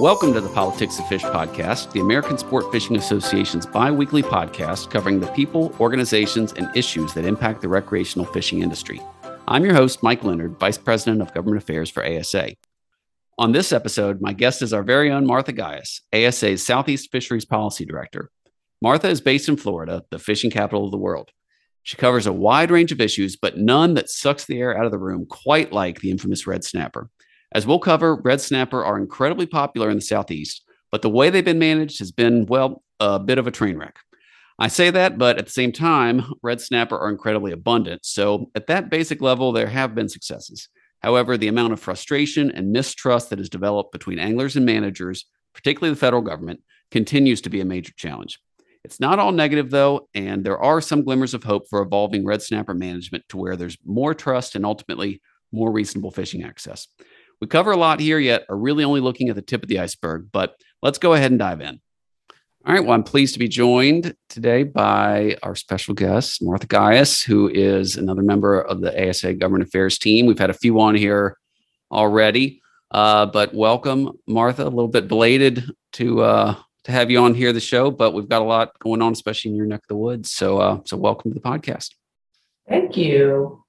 Welcome to the Politics of Fish podcast, the American Sport Fishing Association's bi weekly podcast covering the people, organizations, and issues that impact the recreational fishing industry. I'm your host, Mike Leonard, Vice President of Government Affairs for ASA. On this episode, my guest is our very own Martha Guyas, ASA's Southeast Fisheries Policy Director. Martha is based in Florida, the fishing capital of the world. She covers a wide range of issues, but none that sucks the air out of the room quite like the infamous red snapper. As we'll cover, red snapper are incredibly popular in the Southeast, but the way they've been managed has been, well, a bit of a train wreck. I say that, but at the same time, red snapper are incredibly abundant. So at that basic level, there have been successes. However, the amount of frustration and mistrust that has developed between anglers and managers, particularly the federal government, continues to be a major challenge. It's not all negative, though, and there are some glimmers of hope for evolving red snapper management to where there's more trust and ultimately more reasonable fishing access. We cover a lot here, yet are really only looking at the tip of the iceberg, but let's go ahead and dive in. All right. Well, I'm pleased to be joined today by our special guest, Martha Guyas, who is another member of the ASA Government Affairs team. We've had a few on here already, uh, but welcome, Martha. A little bit belated to uh, to have you on here the show, but we've got a lot going on, especially in your neck of the woods. So, uh, so welcome to the podcast. Thank you.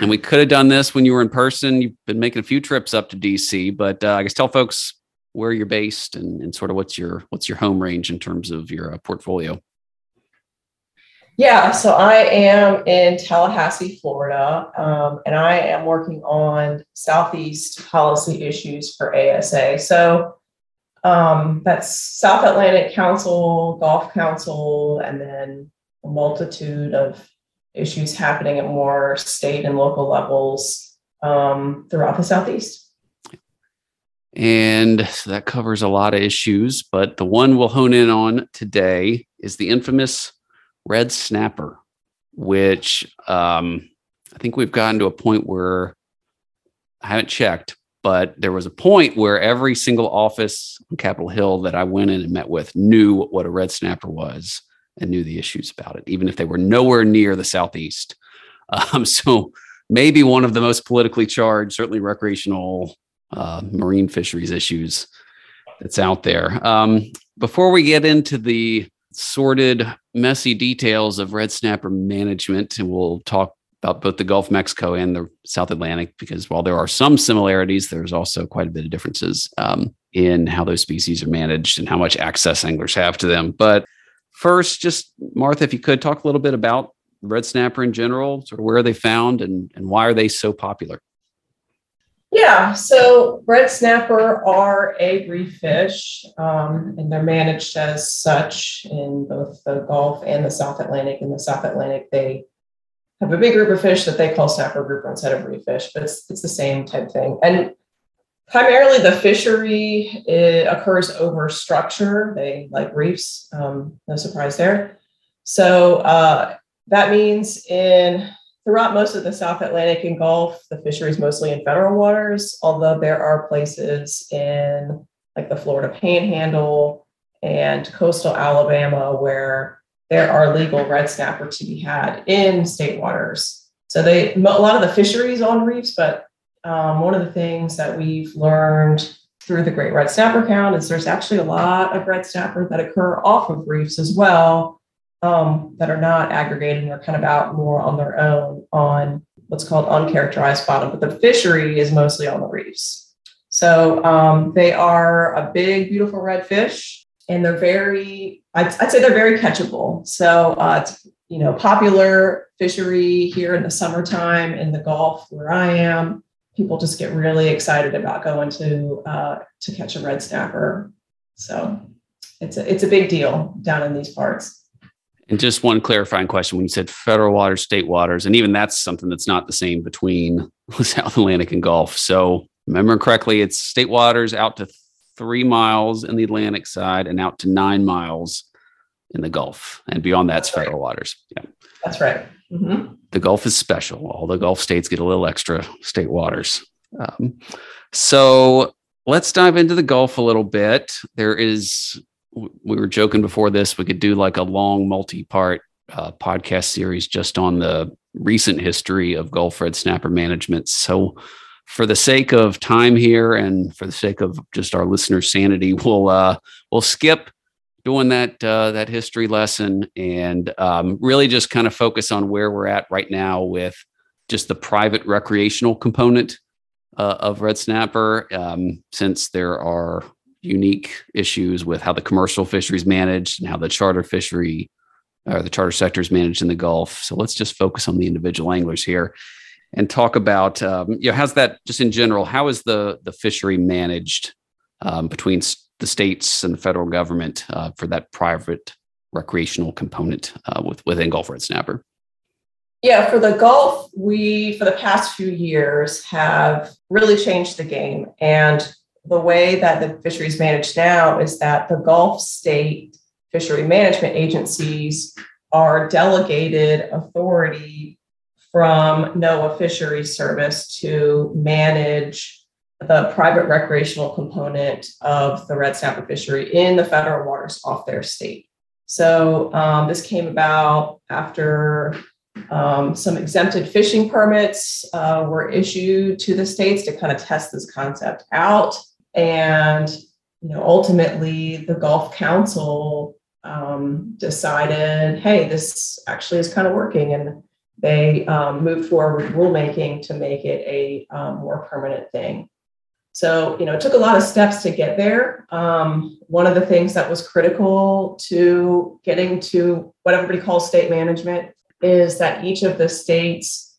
And we could have done this when you were in person. You've been making a few trips up to DC, but uh, I guess tell folks where you're based and, and sort of what's your what's your home range in terms of your uh, portfolio. Yeah, so I am in Tallahassee, Florida, um, and I am working on Southeast policy issues for ASA. So um, that's South Atlantic Council, Gulf Council, and then a multitude of issues happening at more state and local levels um, throughout the Southeast. And that covers a lot of issues, but the one we'll hone in on today is the infamous red snapper, which um, I think we've gotten to a point where I haven't checked, but there was a point where every single office on Capitol Hill that I went in and met with knew what a red snapper was and knew the issues about it, even if they were nowhere near the Southeast. Um, so maybe one of the most politically charged, certainly recreational uh, marine fisheries issues that's out there. Um, before we get into the sordid, messy details of red snapper management, and we'll talk about both the Gulf of Mexico and the South Atlantic, because while there are some similarities, there's also quite a bit of differences um, in how those species are managed and how much access anglers have to them. But first, just Martha, if you could talk a little bit about red snapper in general, sort of where are they found and, and why are they so popular? Yeah, so red snapper are a reef fish, um, and they're managed as such in both the Gulf and the South Atlantic. In the South Atlantic, they have a big group of fish that they call snapper grouper instead of reef fish, but it's, it's the same type thing. And primarily the fishery occurs over structure. They like reefs, um, no surprise there. So uh, that means in throughout most of the South Atlantic and Gulf, the fishery is mostly in federal waters, although there are places in like the Florida Panhandle and coastal Alabama where there are legal red snapper to be had in state waters. So they a lot of the fisheries on reefs, but um, one of the things that we've learned through the Great Red Snapper Count is there's actually a lot of red snapper that occur off of reefs as well um, that are not aggregated and are kind of out more on their own on what's called uncharacterized bottom, but the fishery is mostly on the reefs. So um, they are a big, beautiful red fish, and they're very, I'd, I'd say they're very catchable. So uh, it's, you know, popular fishery here in the summertime in the Gulf where I am people just get really excited about going to uh, to catch a red snapper. So it's a it's a big deal down in these parts. And just one clarifying question: When you said federal waters, state waters, and even that's something that's not the same between the South Atlantic and Gulf. So remember correctly, it's state waters out to three miles in the Atlantic side and out to nine miles in the Gulf, and beyond that's federal waters. Yeah, that's right. Mm-hmm. The Gulf is special. All the Gulf states get a little extra state waters. Um, so let's dive into the Gulf a little bit. There is, we were joking before this, we could do like a long multi part uh, podcast series just on the recent history of Gulf red snapper management. So for the sake of time here and for the sake of just our listeners' sanity, we'll uh, we'll skip doing that uh, that history lesson and um, really just kind of focus on where we're at right now with just the private recreational component uh, of red snapper, um, since there are unique issues with how the commercial fishery is managed and how the charter fishery or the charter sector is managed in the Gulf. So let's just focus on the individual anglers here and talk about um, you know how's that just in general how is the the fishery managed um, between the states and the federal government uh, for that private recreational component uh, with within Gulf Red Snapper? Yeah, for the Gulf, we for the past few years have really changed the game, and the way that the fisheries managed now is that the Gulf state fishery management agencies are delegated authority from NOAA Fisheries Service to manage the private recreational component of the red snapper fishery in the federal waters off their state. So um, this came about after um, some exempted fishing permits uh, were issued to the states to kind of test this concept out. And you know, ultimately, the Gulf Council um, decided, hey, this actually is kind of working, and they um, moved forward with rulemaking to make it a um, more permanent thing. So, you know, it took a lot of steps to get there. Um, one of the things that was critical to getting to what everybody calls state management is that each of the states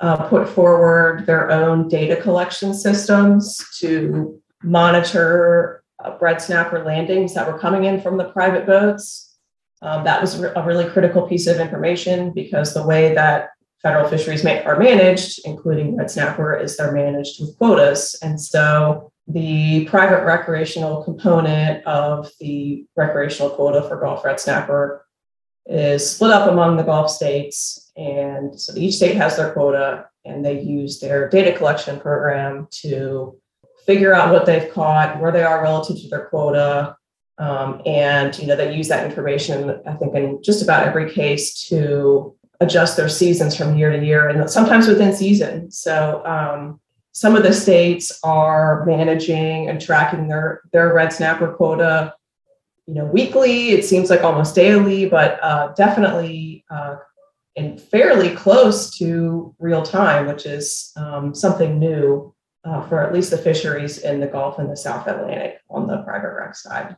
uh, put forward their own data collection systems to monitor uh, red snapper landings that were coming in from the private boats. Um, that was a really critical piece of information because the way that federal fisheries are managed, including red snapper, is they're managed with quotas. And so the private recreational component of the recreational quota for Gulf red snapper is split up among the Gulf states. And so each state has their quota and they use their data collection program to figure out what they've caught, where they are relative to their quota. Um, and you know they use that information, I think, in just about every case to adjust their seasons from year to year and sometimes within season. So um, some of the states are managing and tracking their their red snapper quota, you know, weekly. It seems like almost daily, but uh, definitely uh, and fairly close to real time, which is um, something new uh, for at least the fisheries in the Gulf and the South Atlantic on the private rec side.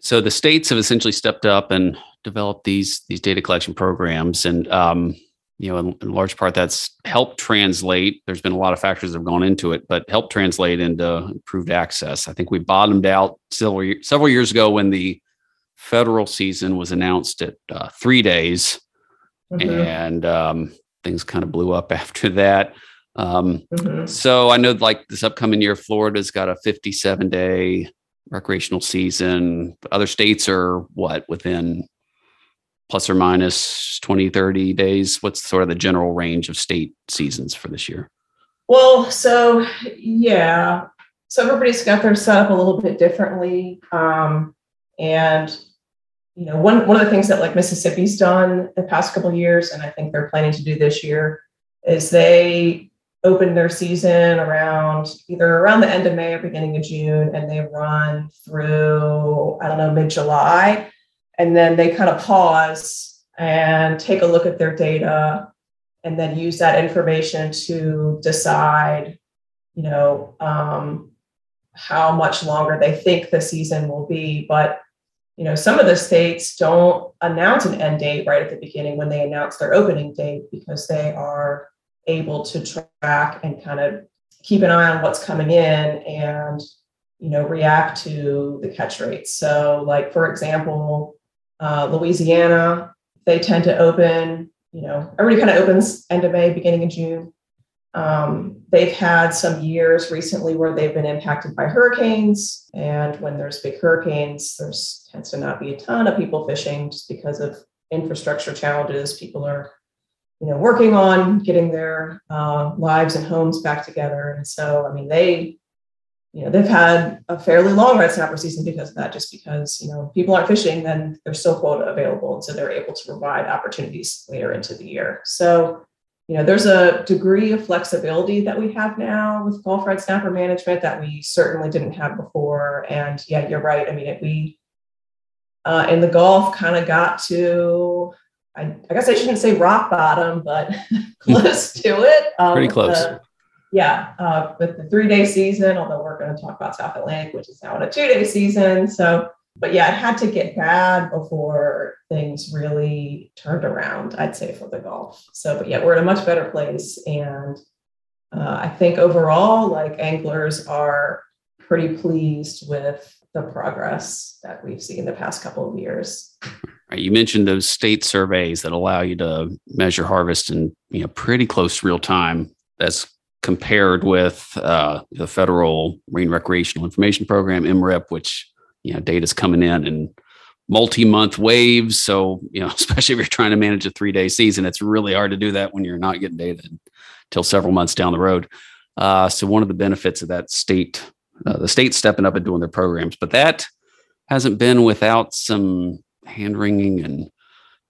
So the states have essentially stepped up and developed these these data collection programs, and um, you know, in, in, large part, that's helped translate. There's been a lot of factors that have gone into it, but helped translate into improved access. I think we bottomed out several several years ago when the federal season was announced at uh, three days, mm-hmm. and um, things kind of blew up after that. Um, mm-hmm. So I know, like this upcoming year, Florida's got a 57 day recreational season. Other states are what within plus or minus 20, 30 days? What's sort of the general range of state seasons for this year? Well, so yeah. So everybody's got their setup a little bit differently. Um, and you know, one one of the things that like Mississippi's done the past couple years, and I think they're planning to do this year, is they open their season around either around the end of May or beginning of June, and they run through, I don't know, mid July. And then they kind of pause and take a look at their data and then use that information to decide, you know, um, how much longer they think the season will be. But you know, some of the states don't announce an end date right at the beginning when they announce their opening date because they are able to track and kind of keep an eye on what's coming in and you know react to the catch rates so like for example uh, louisiana they tend to open you know everybody kind of opens end of may beginning of june um, they've had some years recently where they've been impacted by hurricanes and when there's big hurricanes there's tends to not be a ton of people fishing just because of infrastructure challenges people are you know, working on getting their uh, lives and homes back together. And so, I mean, they, you know, they've had a fairly long red snapper season because of that, just because, you know, people aren't fishing, then there's still quota available. And so they're able to provide opportunities later into the year. So, you know, there's a degree of flexibility that we have now with Gulf red snapper management that we certainly didn't have before. And yeah, you're right. I mean, it, we uh, in the Gulf kind of got to, I, I, guess I shouldn't say rock bottom, but close to it. Um, Pretty close. The, yeah, uh, with the three day season, although we're going to talk about South Atlantic, which is now in a two day season. So but yeah, it had to get bad before things really turned around, I'd say, for the Gulf. So, but yeah, we're in a much better place. And uh, I think overall, like anglers are pretty pleased with the progress that we've seen the past couple of years. You mentioned those state surveys that allow you to measure harvest in you know pretty close real time. That's compared with uh, the federal Marine Recreational Information Program (MRIP), which you know data's coming in in multi-month waves. So you know especially if you're trying to manage a three-day season it's really hard to do that when you're not getting data until several months down the road. Uh, so one of the benefits of that state uh, the state stepping up and doing their programs but that hasn't been without some hand wringing and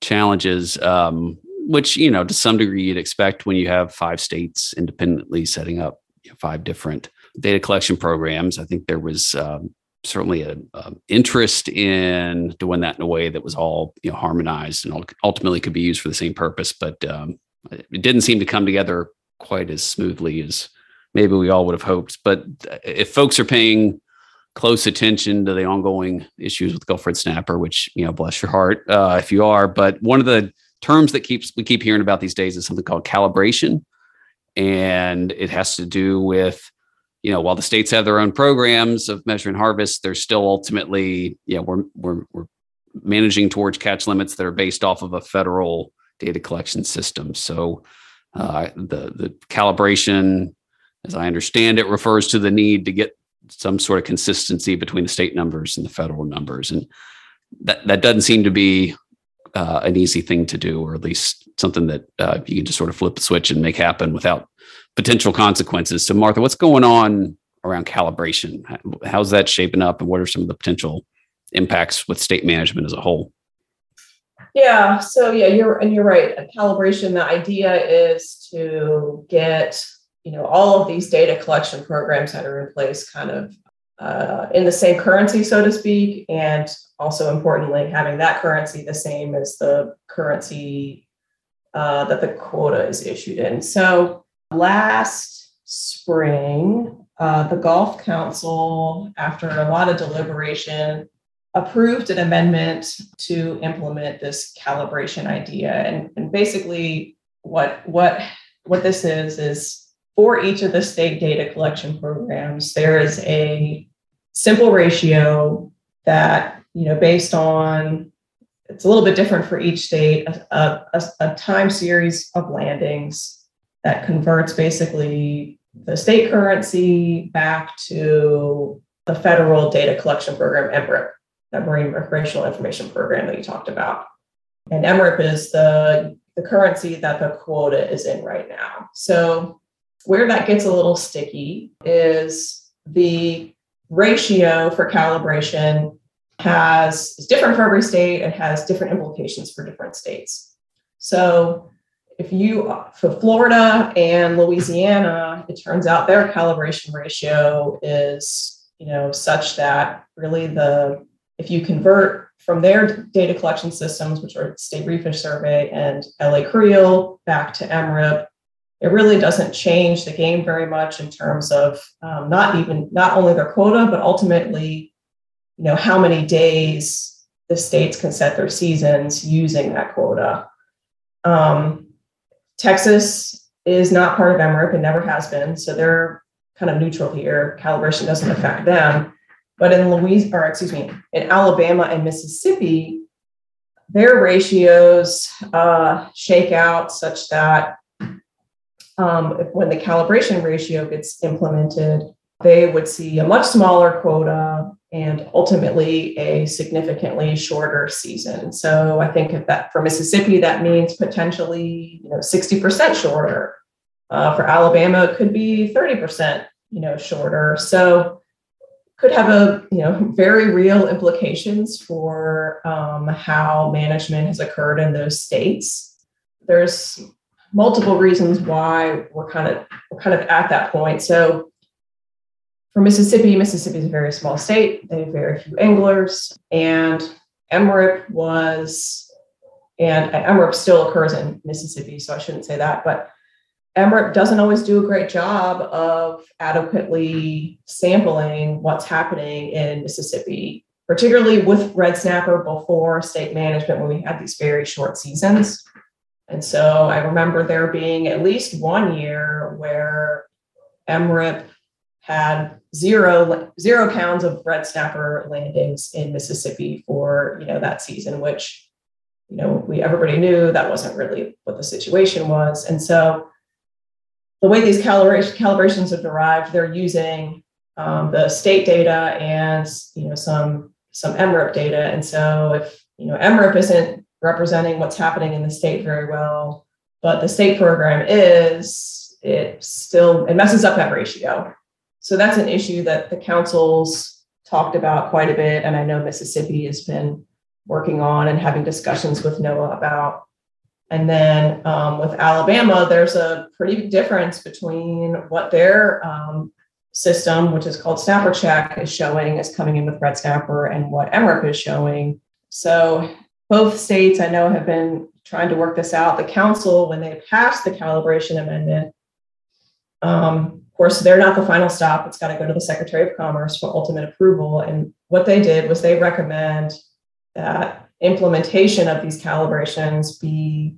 challenges. Um, which you know to some degree you'd expect when you have five states independently setting up five different data collection programs. I think there was um, certainly an interest in doing that in a way that was all you know harmonized and ultimately could be used for the same purpose but um, it didn't seem to come together quite as smoothly as maybe we all would have hoped. But uh, if folks are paying close attention to the ongoing issues with Gulf red snapper which you know bless your heart uh, if you are but one of the terms that keeps we keep hearing about these days is something called calibration and it has to do with you know, while the states have their own programs of measuring harvest, they're still ultimately, yeah, we're we're we're managing towards catch limits that are based off of a federal data collection system. So uh, the the calibration, as I understand it, refers to the need to get some sort of consistency between the state numbers and the federal numbers, and that that doesn't seem to be uh, an easy thing to do, or at least something that uh, you can just sort of flip the switch and make happen without potential consequences. So, Martha, what's going on around calibration? How's that shaping up, and what are some of the potential impacts with state management as a whole? Yeah, so yeah, you're and you're right. Calibration, the idea is to get you know all of these data collection programs that are in place kind of uh, in the same currency, so to speak, and also importantly, having that currency the same as the currency uh, that the quota is issued in. So Last spring, uh, the Gulf Council, after a lot of deliberation, approved an amendment to implement this calibration idea. And, and basically, what what what this is is for each of the state data collection programs, there is a simple ratio that you know based on it's a little bit different for each state a, a, a time series of landings that converts basically the state currency back to the federal data collection program, MRIP, that Marine Recreational Information Program that you talked about. And MRIP is the, the currency that the quota is in right now. So, where that gets a little sticky is the ratio for calibration has is different for every state and has different implications for different states. So if you for Florida and Louisiana, it turns out their calibration ratio is you know such that really the if you convert from their data collection systems, which are State Reef Fish Survey and LA Creel, back to MRIP, it really doesn't change the game very much in terms of um, not even not only their quota, but ultimately, you know, how many days the states can set their seasons using that quota. Um, Texas is not part of MRIP and never has been, so they're kind of neutral here. Calibration doesn't affect them. But in Louisiana, or excuse me, in Alabama and Mississippi, their ratios uh, shake out such that um, when the calibration ratio gets implemented, they would see a much smaller quota and ultimately a significantly shorter season. So I think that for Mississippi, that means potentially you know 60% shorter. Uh, for Alabama, it could be 30% you know shorter. So could have a you know very real implications for um, how management has occurred in those states. There's multiple reasons why we're kind of we're kind of at that point. So for Mississippi, Mississippi is a very small state. They have very few anglers, and MRIP was, and MRIP still occurs in Mississippi, so I shouldn't say that, but MRIP doesn't always do a great job of adequately sampling what's happening in Mississippi, particularly with red snapper before state management when we had these very short seasons. And so I remember there being at least one year where MRIP had zero zero pounds of red snapper landings in Mississippi for you know that season, which you know we everybody knew that wasn't really what the situation was, and so the way these calibration, calibrations are derived, they're using um, the state data and you know some some MRIP data, and so if you know MRIP isn't representing what's happening in the state very well, but the state program is, it still it messes up that ratio. So that's an issue that the councils talked about quite a bit. And I know Mississippi has been working on and having discussions with NOAA about. And then um, with Alabama, there's a pretty big difference between what their um, system, which is called Snapper Check, is showing is coming in with Red Snapper and what MRIP is showing. So both states I know have been trying to work this out. The council, when they passed the calibration amendment, um, of course, they're not the final stop. It's got to go to the Secretary of Commerce for ultimate approval. And what they did was they recommend that implementation of these calibrations be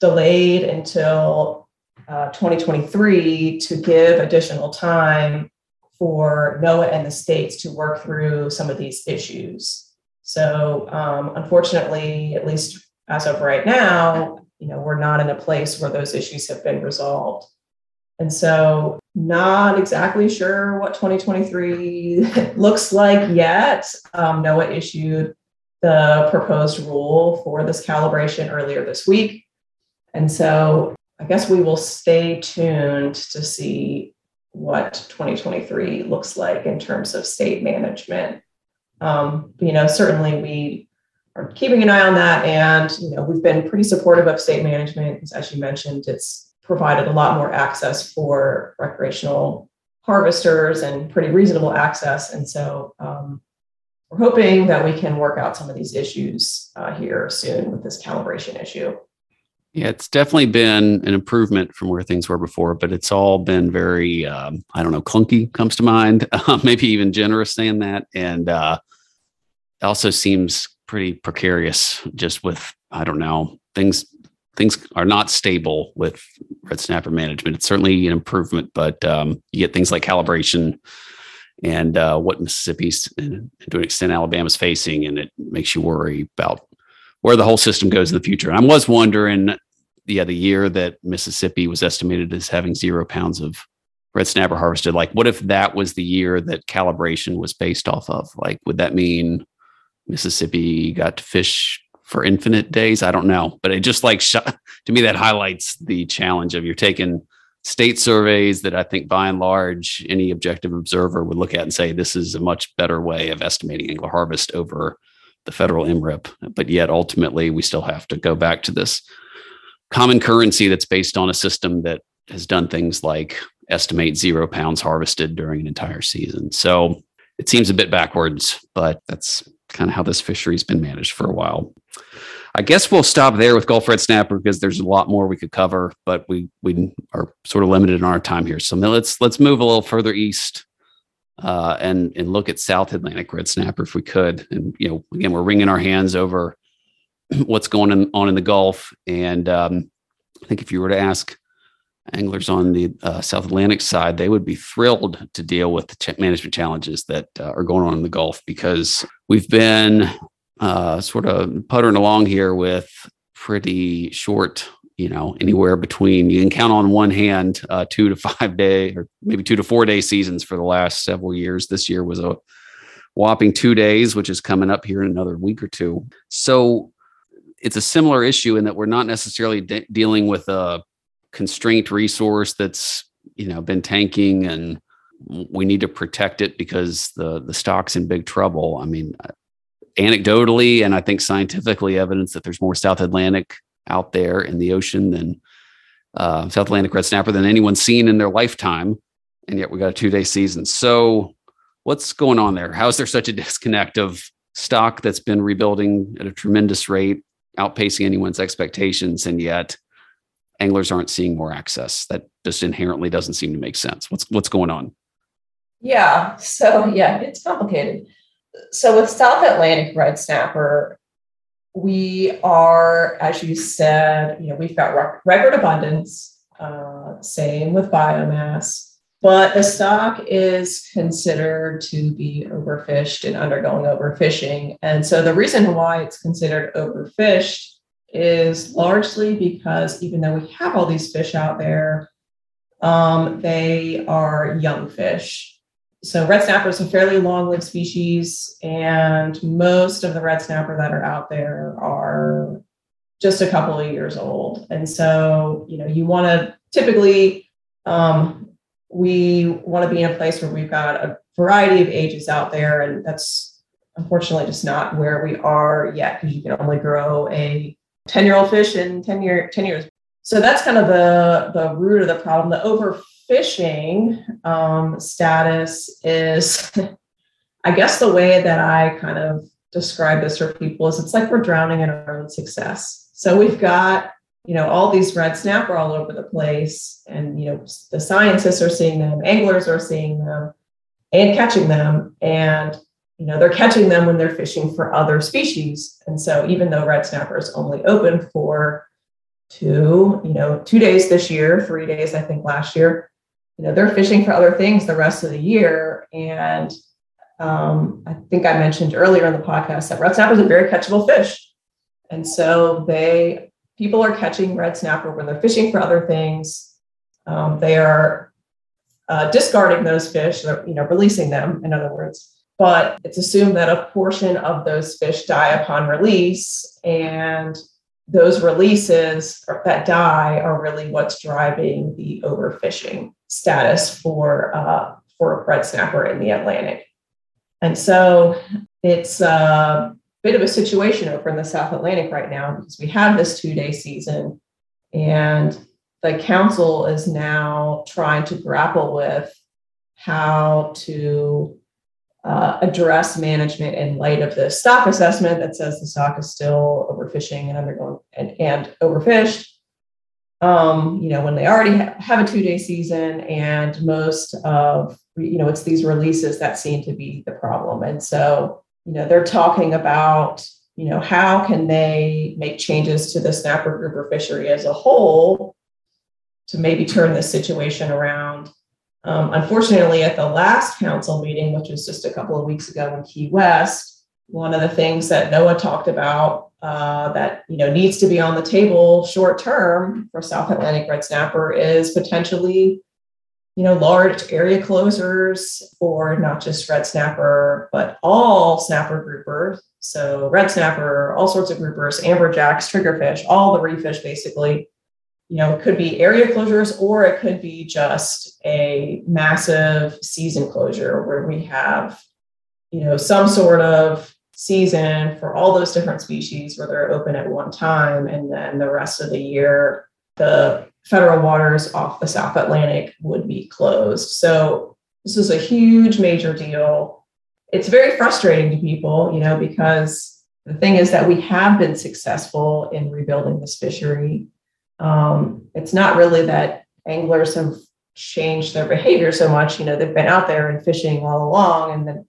delayed until uh, 2023 to give additional time for NOAA and the states to work through some of these issues. So, um, unfortunately, at least as of right now, you know, we're not in a place where those issues have been resolved. And so, not exactly sure what 2023 looks like yet. Um, NOAA issued the proposed rule for this calibration earlier this week. And so, I guess we will stay tuned to see what 2023 looks like in terms of state management. Um, you know, certainly we are keeping an eye on that, and you know, we've been pretty supportive of state management. As you mentioned, it's provided a lot more access for recreational harvesters and pretty reasonable access. And so um, we're hoping that we can work out some of these issues uh, here soon with this calibration issue. Yeah, it's definitely been an improvement from where things were before, but it's all been very, um, I don't know, clunky comes to mind, uh, maybe even generous saying that. And uh, also seems pretty precarious just with, I don't know, things things are not stable with red snapper management. It's certainly an improvement, but um, you get things like calibration and uh, what Mississippi's and to an extent Alabama's facing, and it makes you worry about where the whole system goes in the future. And I was wondering, yeah, the year that Mississippi was estimated as having zero pounds of red snapper harvested, like what if that was the year that calibration was based off of? Like, would that mean Mississippi got to fish for infinite days. I don't know, but it just like to me that highlights the challenge of you're taking state surveys that I think by and large any objective observer would look at and say this is a much better way of estimating angler harvest over the federal MRIP. But yet ultimately we still have to go back to this common currency that's based on a system that has done things like estimate zero pounds harvested during an entire season. So it seems a bit backwards, but that's kind of how this fishery's been managed for a while. I guess we'll stop there with Gulf Red Snapper because there's a lot more we could cover, but we we are sort of limited in our time here. So let's let's move a little further east uh, and and look at South Atlantic Red Snapper if we could. And you know, again, we're wringing our hands over what's going on in the Gulf. And um, I think if you were to ask anglers on the uh, South Atlantic side, they would be thrilled to deal with the ch- management challenges that uh, are going on in the Gulf because we've been uh, sort of puttering along here with pretty short, you know, anywhere between you can count on one hand uh, two to five day or maybe two to four day seasons for the last several years. This year was a whopping two days, which is coming up here in another week or two. So it's a similar issue in that we're not necessarily de- dealing with a constraint resource that's you know been tanking and we need to protect it because the the stock's in big trouble. I mean, anecdotally and I think scientifically evidence that there's more South Atlantic out there in the ocean than uh, South Atlantic red snapper than anyone's seen in their lifetime, and yet we got a two day season. So, what's going on there? How is there such a disconnect of stock that's been rebuilding at a tremendous rate, outpacing anyone's expectations, and yet anglers aren't seeing more access? That just inherently doesn't seem to make sense. What's what's going on? Yeah. So yeah, it's complicated. So with South Atlantic red snapper, we are, as you said, you know, we've got record abundance. Uh, same with biomass, but the stock is considered to be overfished and undergoing overfishing. And so the reason why it's considered overfished is largely because even though we have all these fish out there, um, they are young fish so red snapper is a fairly long-lived species, and most of the red snapper that are out there are just a couple of years old. And so, you know, you want to typically um, we want to be in a place where we've got a variety of ages out there, and that's unfortunately just not where we are yet because you can only grow a 10-year-old fish in 10 year 10 years. So that's kind of the the root of the problem. The overfishing um, status is, I guess, the way that I kind of describe this for people is it's like we're drowning in our own success. So we've got, you know, all these red snapper all over the place, and you know, the scientists are seeing them, anglers are seeing them, and catching them, and you know, they're catching them when they're fishing for other species. And so, even though red snapper is only open for two, you know, two days this year, three days, I think last year, you know they're fishing for other things the rest of the year and um, i think i mentioned earlier in the podcast that red snapper is a very catchable fish and so they people are catching red snapper when they're fishing for other things um, they are uh, discarding those fish you know releasing them in other words but it's assumed that a portion of those fish die upon release and those releases that die are really what's driving the overfishing status for uh, for red snapper in the Atlantic. And so it's a bit of a situation over in the South Atlantic right now because we have this two day season and the council is now trying to grapple with how to uh, address management in light of the stock assessment that says the stock is still overfishing and undergoing and, and overfished. Um, you know, when they already ha- have a two day season, and most of you know, it's these releases that seem to be the problem. And so, you know, they're talking about you know how can they make changes to the snapper grouper fishery as a whole to maybe turn this situation around. Um, unfortunately, at the last council meeting, which was just a couple of weeks ago in Key West, one of the things that NOAA talked about uh, that you know needs to be on the table short term for South Atlantic red snapper is potentially you know large area closures for not just red snapper but all snapper groupers. So red snapper, all sorts of groupers, amberjacks, triggerfish, all the reef fish basically you know, it could be area closures or it could be just a massive season closure where we have, you know, some sort of season for all those different species where they're open at one time. And then the rest of the year, the federal waters off the South Atlantic would be closed. So this is a huge major deal. It's very frustrating to people, you know, because the thing is that we have been successful in rebuilding this fishery um, it's not really that anglers have changed their behavior so much. You know, they've been out there and fishing all along, and then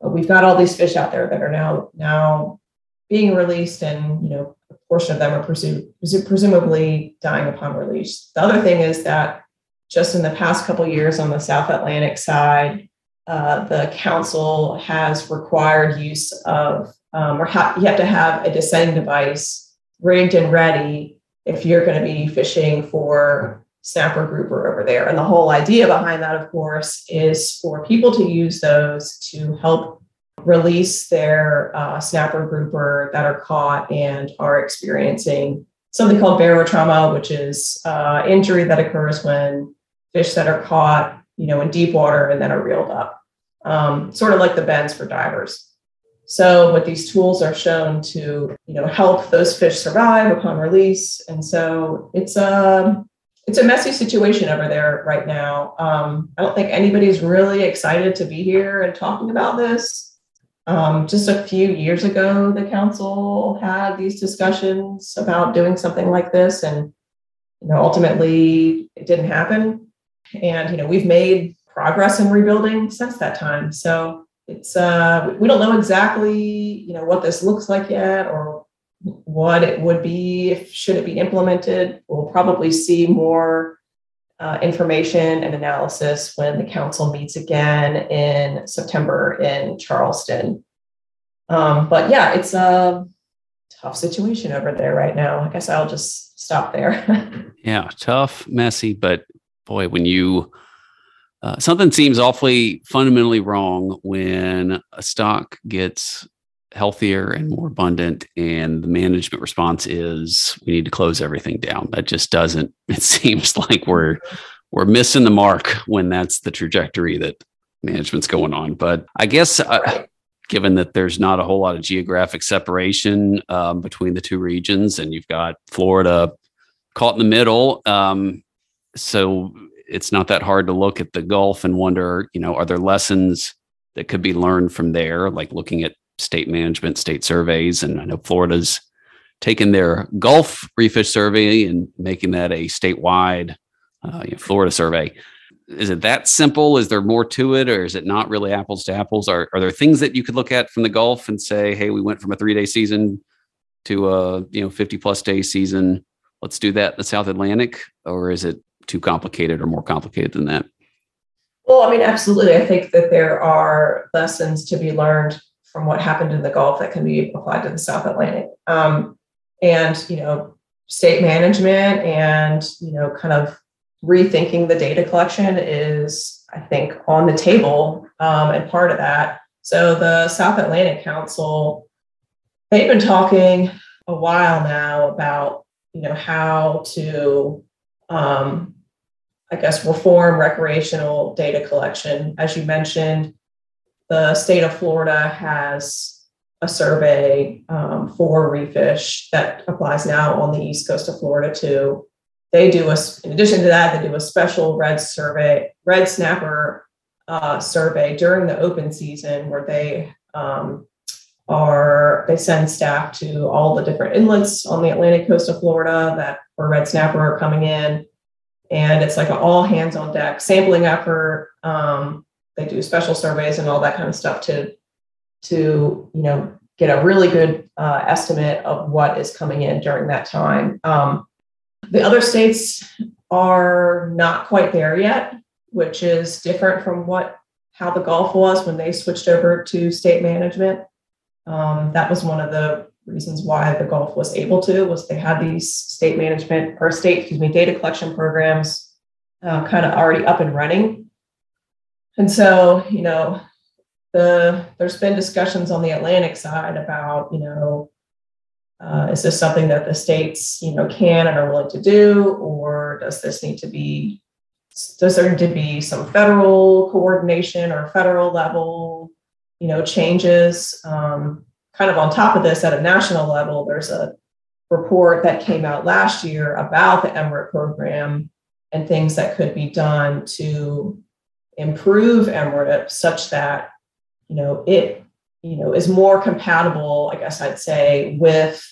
we've got all these fish out there that are now now being released, and you know, portion of them are presu- presumably dying upon release. The other thing is that just in the past couple years on the South Atlantic side, uh, the council has required use of, um, or ha- you have to have a descending device rigged and ready if you're going to be fishing for snapper grouper over there. And the whole idea behind that, of course, is for people to use those to help release their uh, snapper grouper that are caught and are experiencing something called barotrauma, which is uh, injury that occurs when fish that are caught, you know, in deep water and then are reeled up, um, sort of like the bends for divers. So what these tools are shown to, you know, help those fish survive upon release. And so it's a it's a messy situation over there right now. Um, I don't think anybody's really excited to be here and talking about this. Um, just a few years ago, the council had these discussions about doing something like this, and you know, ultimately, it didn't happen. And you know, we've made progress in rebuilding since that time. So it's uh, we don't know exactly you know what this looks like yet, or what it would be if should it be implemented. We'll probably see more uh, information and analysis when the council meets again in September in Charleston. Um, but yeah, it's a tough situation over there right now. I guess I'll just stop there. yeah, tough, messy, but boy, when you uh, something seems awfully fundamentally wrong when a stock gets healthier and more abundant and the management response is we need to close everything down. That just doesn't it seems like we're we're missing the mark when that's the trajectory that management's going on. But i guess uh, given that there's not a whole lot of geographic separation um, between the two regions and you've got florida caught in the middle um, so it's not that hard to look at the gulf and wonder you know are there lessons that could be learned from there? Like looking at state management, state surveys. And I know Florida's taken their Gulf reef fish survey and making that a statewide uh, you know, Florida survey. Is it that simple? Is there more to it, or is it not really apples to apples? Are, are there things that you could look at from the Gulf and say, "Hey, we went from a three-day season to a you know 50-plus day season. Let's do that in the South Atlantic," or is it too complicated or more complicated than that? Well, I mean, absolutely. I think that there are lessons to be learned from what happened in the Gulf that can be applied to the South Atlantic. Um, and, you know, state management and, you know, kind of rethinking the data collection is, I think, on the table um, and part of that. So the South Atlantic Council, they've been talking a while now about, you know, how to, um, I guess, reform recreational data collection. As you mentioned, the state of Florida has a survey um, for reef fish that applies now on the east coast of Florida too. They do a, in addition to that, they do a special red survey, red snapper uh, survey during the open season where they um, are they send staff to all the different inlets on the Atlantic coast of Florida that where red snapper are coming in, and it's like an all hands on deck sampling effort. Um, they do special surveys and all that kind of stuff to to you know get a really good uh, estimate of what is coming in during that time. Um, the other states are not quite there yet, which is different from what how the Gulf was when they switched over to state management. Um, that was one of the reasons why the Gulf was able to was they had these state management or state excuse me data collection programs uh, kind of already up and running and so, you know, the there's been discussions on the Atlantic side about, you know, uh, is this something that the states, you know, can and are willing to do, or does this need to be does there need to be some federal coordination or federal level, you know, changes? Um, kind of on top of this, at a national level, there's a report that came out last year about the MRIP program and things that could be done to improve MRIP such that you know it you know is more compatible, I guess I'd say, with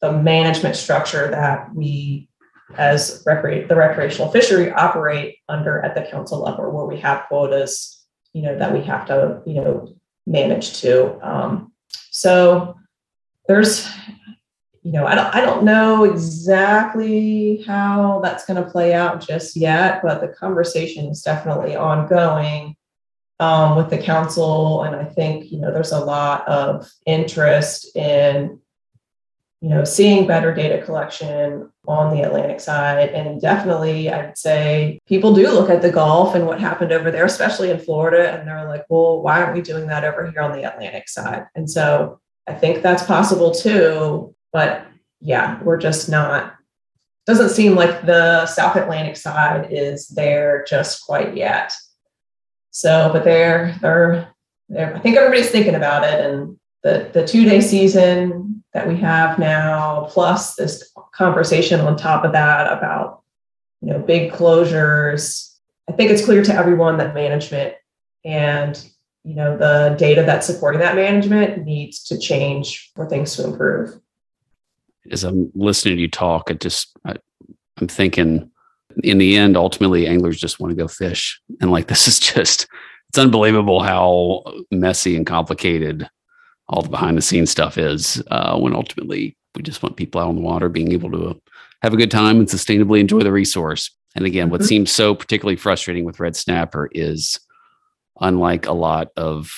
the management structure that we as recre- the recreational fishery operate under at the council level where we have quotas you know that we have to you know manage to. Um, so there's you know, I don't I don't know exactly how that's going to play out just yet, but the conversation is definitely ongoing um, with the council, and I think you know there's a lot of interest in you know seeing better data collection on the Atlantic side, and definitely I'd say people do look at the Gulf and what happened over there, especially in Florida, and they're like, well, why aren't we doing that over here on the Atlantic side? And so I think that's possible too. But yeah, we're just not, doesn't seem like the South Atlantic side is there just quite yet. So, but they're, they're, they're I think everybody's thinking about it. And the, the two day season that we have now, plus this conversation on top of that about you know, big closures. I think it's clear to everyone that management and you know the data that's supporting that management needs to change for things to improve. As I'm listening to you talk, it just I, I'm thinking in the end, ultimately, anglers just want to go fish, and like this is just it's unbelievable how messy and complicated all the behind the scenes stuff is. Uh, when ultimately we just want people out on the water being able to have a good time and sustainably enjoy the resource. And again, what mm-hmm. seems so particularly frustrating with red snapper is unlike a lot of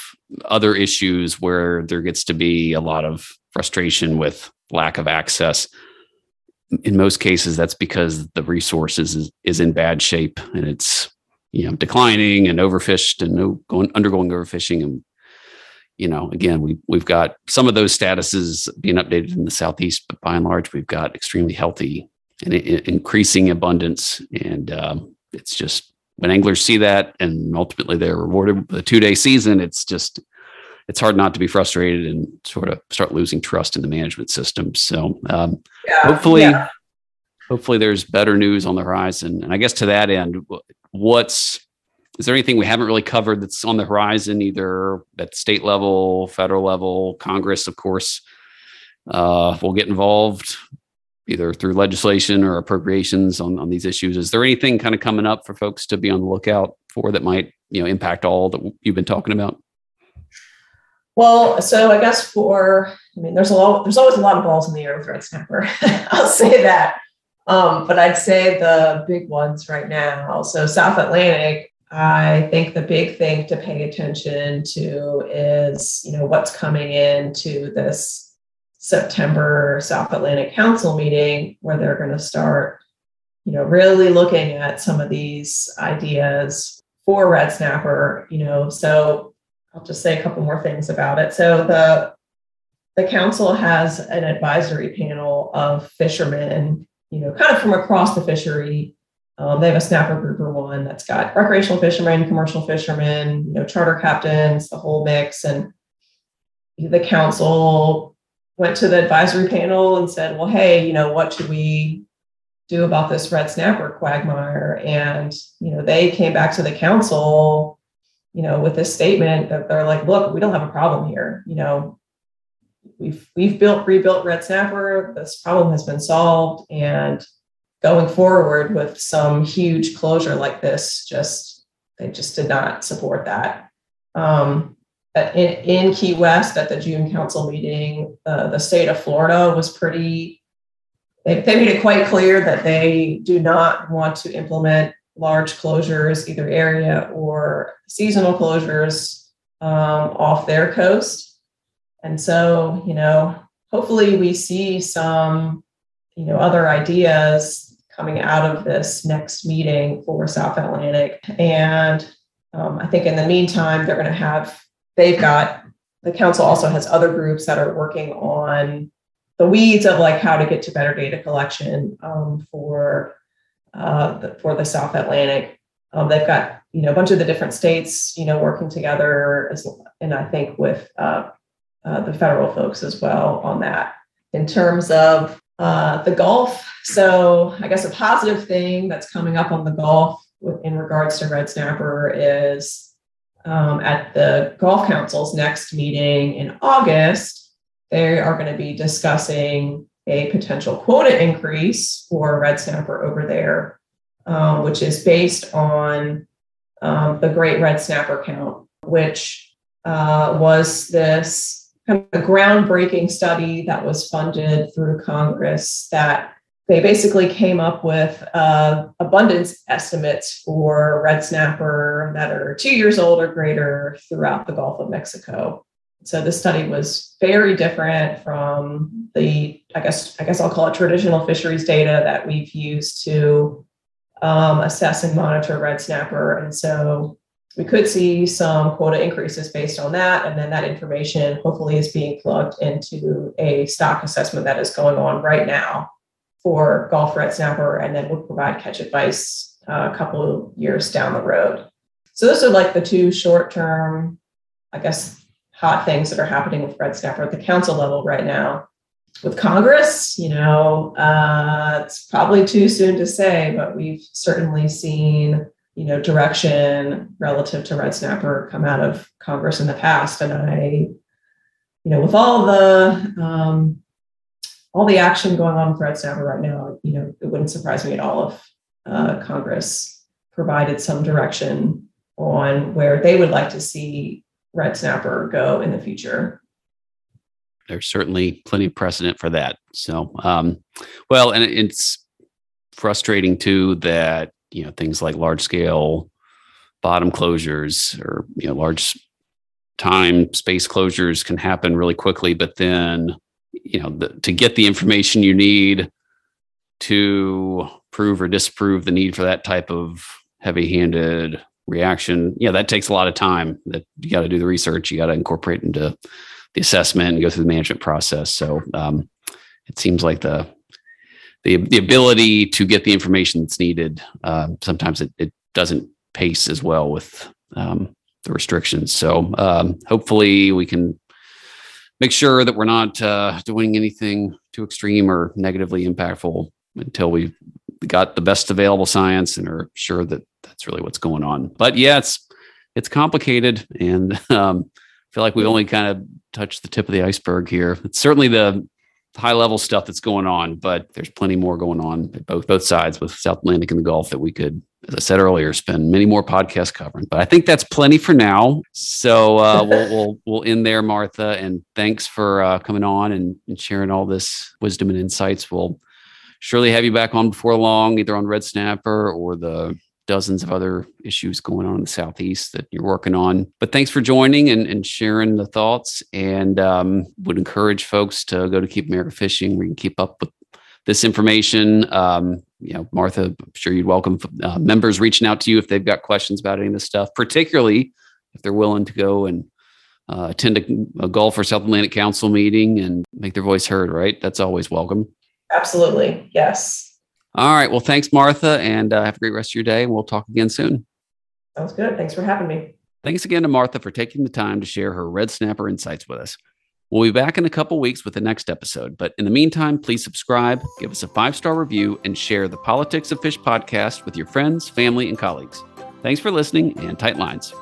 other issues where there gets to be a lot of frustration with lack of access. In most cases that's because the resources is, is in bad shape and it's you know declining and overfished and no, going undergoing overfishing. And you know again we we've got some of those statuses being updated in the southeast but by and large we've got extremely healthy and increasing abundance. And um, it's just when anglers see that and ultimately they're rewarded with a two day season it's just it's hard not to be frustrated and sort of start losing trust in the management system. So um, yeah, hopefully, yeah. hopefully there's better news on the horizon. And I guess to that end, what's is there anything we haven't really covered that's on the horizon, either at state level, federal level, Congress, of course, uh, will get involved either through legislation or appropriations on, on these issues. Is there anything kind of coming up for folks to be on the lookout for that might, you know, impact all that you've been talking about? Well, so I guess for, I mean, there's a lot, there's always a lot of balls in the air with red snapper. I'll say that. Um, but I'd say the big ones right now. So South Atlantic, I think the big thing to pay attention to is, you know, what's coming into this September South Atlantic Council meeting where they're going to start, you know, really looking at some of these ideas for red snapper, you know, so I'll just say a couple more things about it. So the the council has an advisory panel of fishermen, you know, kind of from across the fishery. Um, they have a snapper grouper one that's got recreational fishermen, commercial fishermen, you know, charter captains, the whole mix. And the council went to the advisory panel and said, well, hey, you know, what should we do about this red snapper quagmire? And, you know, they came back to the council you know, with this statement that they're like, look, we don't have a problem here. You know, we've we've built rebuilt Red Snapper. This problem has been solved, and going forward with some huge closure like this, just they just did not support that. Um, in, in Key West at the June council meeting, uh, the state of Florida was pretty. They, they made it quite clear that they do not want to implement large closures, either area or seasonal closures um, off their coast. And so, you know, hopefully we see some, you know, other ideas coming out of this next meeting for South Atlantic. And um, I think in the meantime, they're going to have, they've got, the council also has other groups that are working on the weeds of like how to get to better data collection um, for uh, for the South Atlantic. Um, they've got you know a bunch of the different states you know working together, as, and I think with uh, uh, the federal folks as well on that. In terms of uh, the Gulf, so I guess a positive thing that's coming up on the Gulf in regards to red snapper is um, at the Gulf Council's next meeting in August, they are going to be discussing a potential quota increase for red snapper over there, um, which is based on um, the Great Red Snapper Count, which uh, was this kind of a groundbreaking study that was funded through Congress that they basically came up with uh, abundance estimates for red snapper that are two years old or greater throughout the Gulf of Mexico. So this study was very different from the, I guess, I guess I'll call it traditional fisheries data that we've used to um, assess and monitor red snapper. And so we could see some quota increases based on that. And then that information hopefully is being plugged into a stock assessment that is going on right now for Gulf red snapper and then would provide catch advice uh, a couple of years down the road. So those are like the two short term, I guess, hot things that are happening with red snapper at the council level right now. with Congress, you know, uh, it's probably too soon to say, but we've certainly seen, you know, direction relative to red snapper come out of Congress in the past. And I, you know, with all the um, all the action going on with red snapper right now, you know, it wouldn't surprise me at all if uh, Congress provided some direction on where they would like to see red snapper go in the future there's certainly plenty of precedent for that. So, um, well, and it's frustrating too that you know things like large scale bottom closures or you know large time space closures can happen really quickly, but then you know the, to get the information you need to prove or disprove the need for that type of heavy-handed reaction yeah that takes a lot of time that you got to do the research you got to incorporate into the assessment and go through the management process. So um, it seems like the the the ability to get the information that's needed uh, sometimes it, it doesn't pace as well with um, the restrictions. So um, hopefully we can make sure that we're not uh, doing anything too extreme or negatively impactful until we've got the best available science and are sure that that's really what's going on. But yeah, it's it's complicated and um, feel like we've only kind of touched the tip of the iceberg here. It's certainly the high level stuff that's going on, but there's plenty more going on at both both sides with South Atlantic and the Gulf that we could, as I said earlier, spend many more podcasts covering. But I think that's plenty for now. So uh, we'll, we'll we'll end there, Martha. And thanks for uh, coming on and, and sharing all this wisdom and insights. We'll surely have you back on before long, either on Red Snapper or the dozens of other issues going on in the southeast that you're working on. But thanks for joining and, and sharing the thoughts. And um, would encourage folks to go to Keep America Fishing. We can keep up with this information. Um, you know, Martha, I'm sure you'd welcome uh, members reaching out to you if they've got questions about any of this stuff, particularly if they're willing to go and uh, attend a, a Gulf or South Atlantic Council meeting and make their voice heard. Right, that's always welcome. Absolutely, yes. All right. Well, thanks, Martha, and uh, have a great rest of your day. And we'll talk again soon. Sounds good. Thanks for having me. Thanks again to Martha for taking the time to share her red snapper insights with us. We'll be back in a couple weeks with the next episode. But in the meantime, please subscribe, give us a five star review, and share the Politics of Fish podcast with your friends, family, and colleagues. Thanks for listening and tight lines.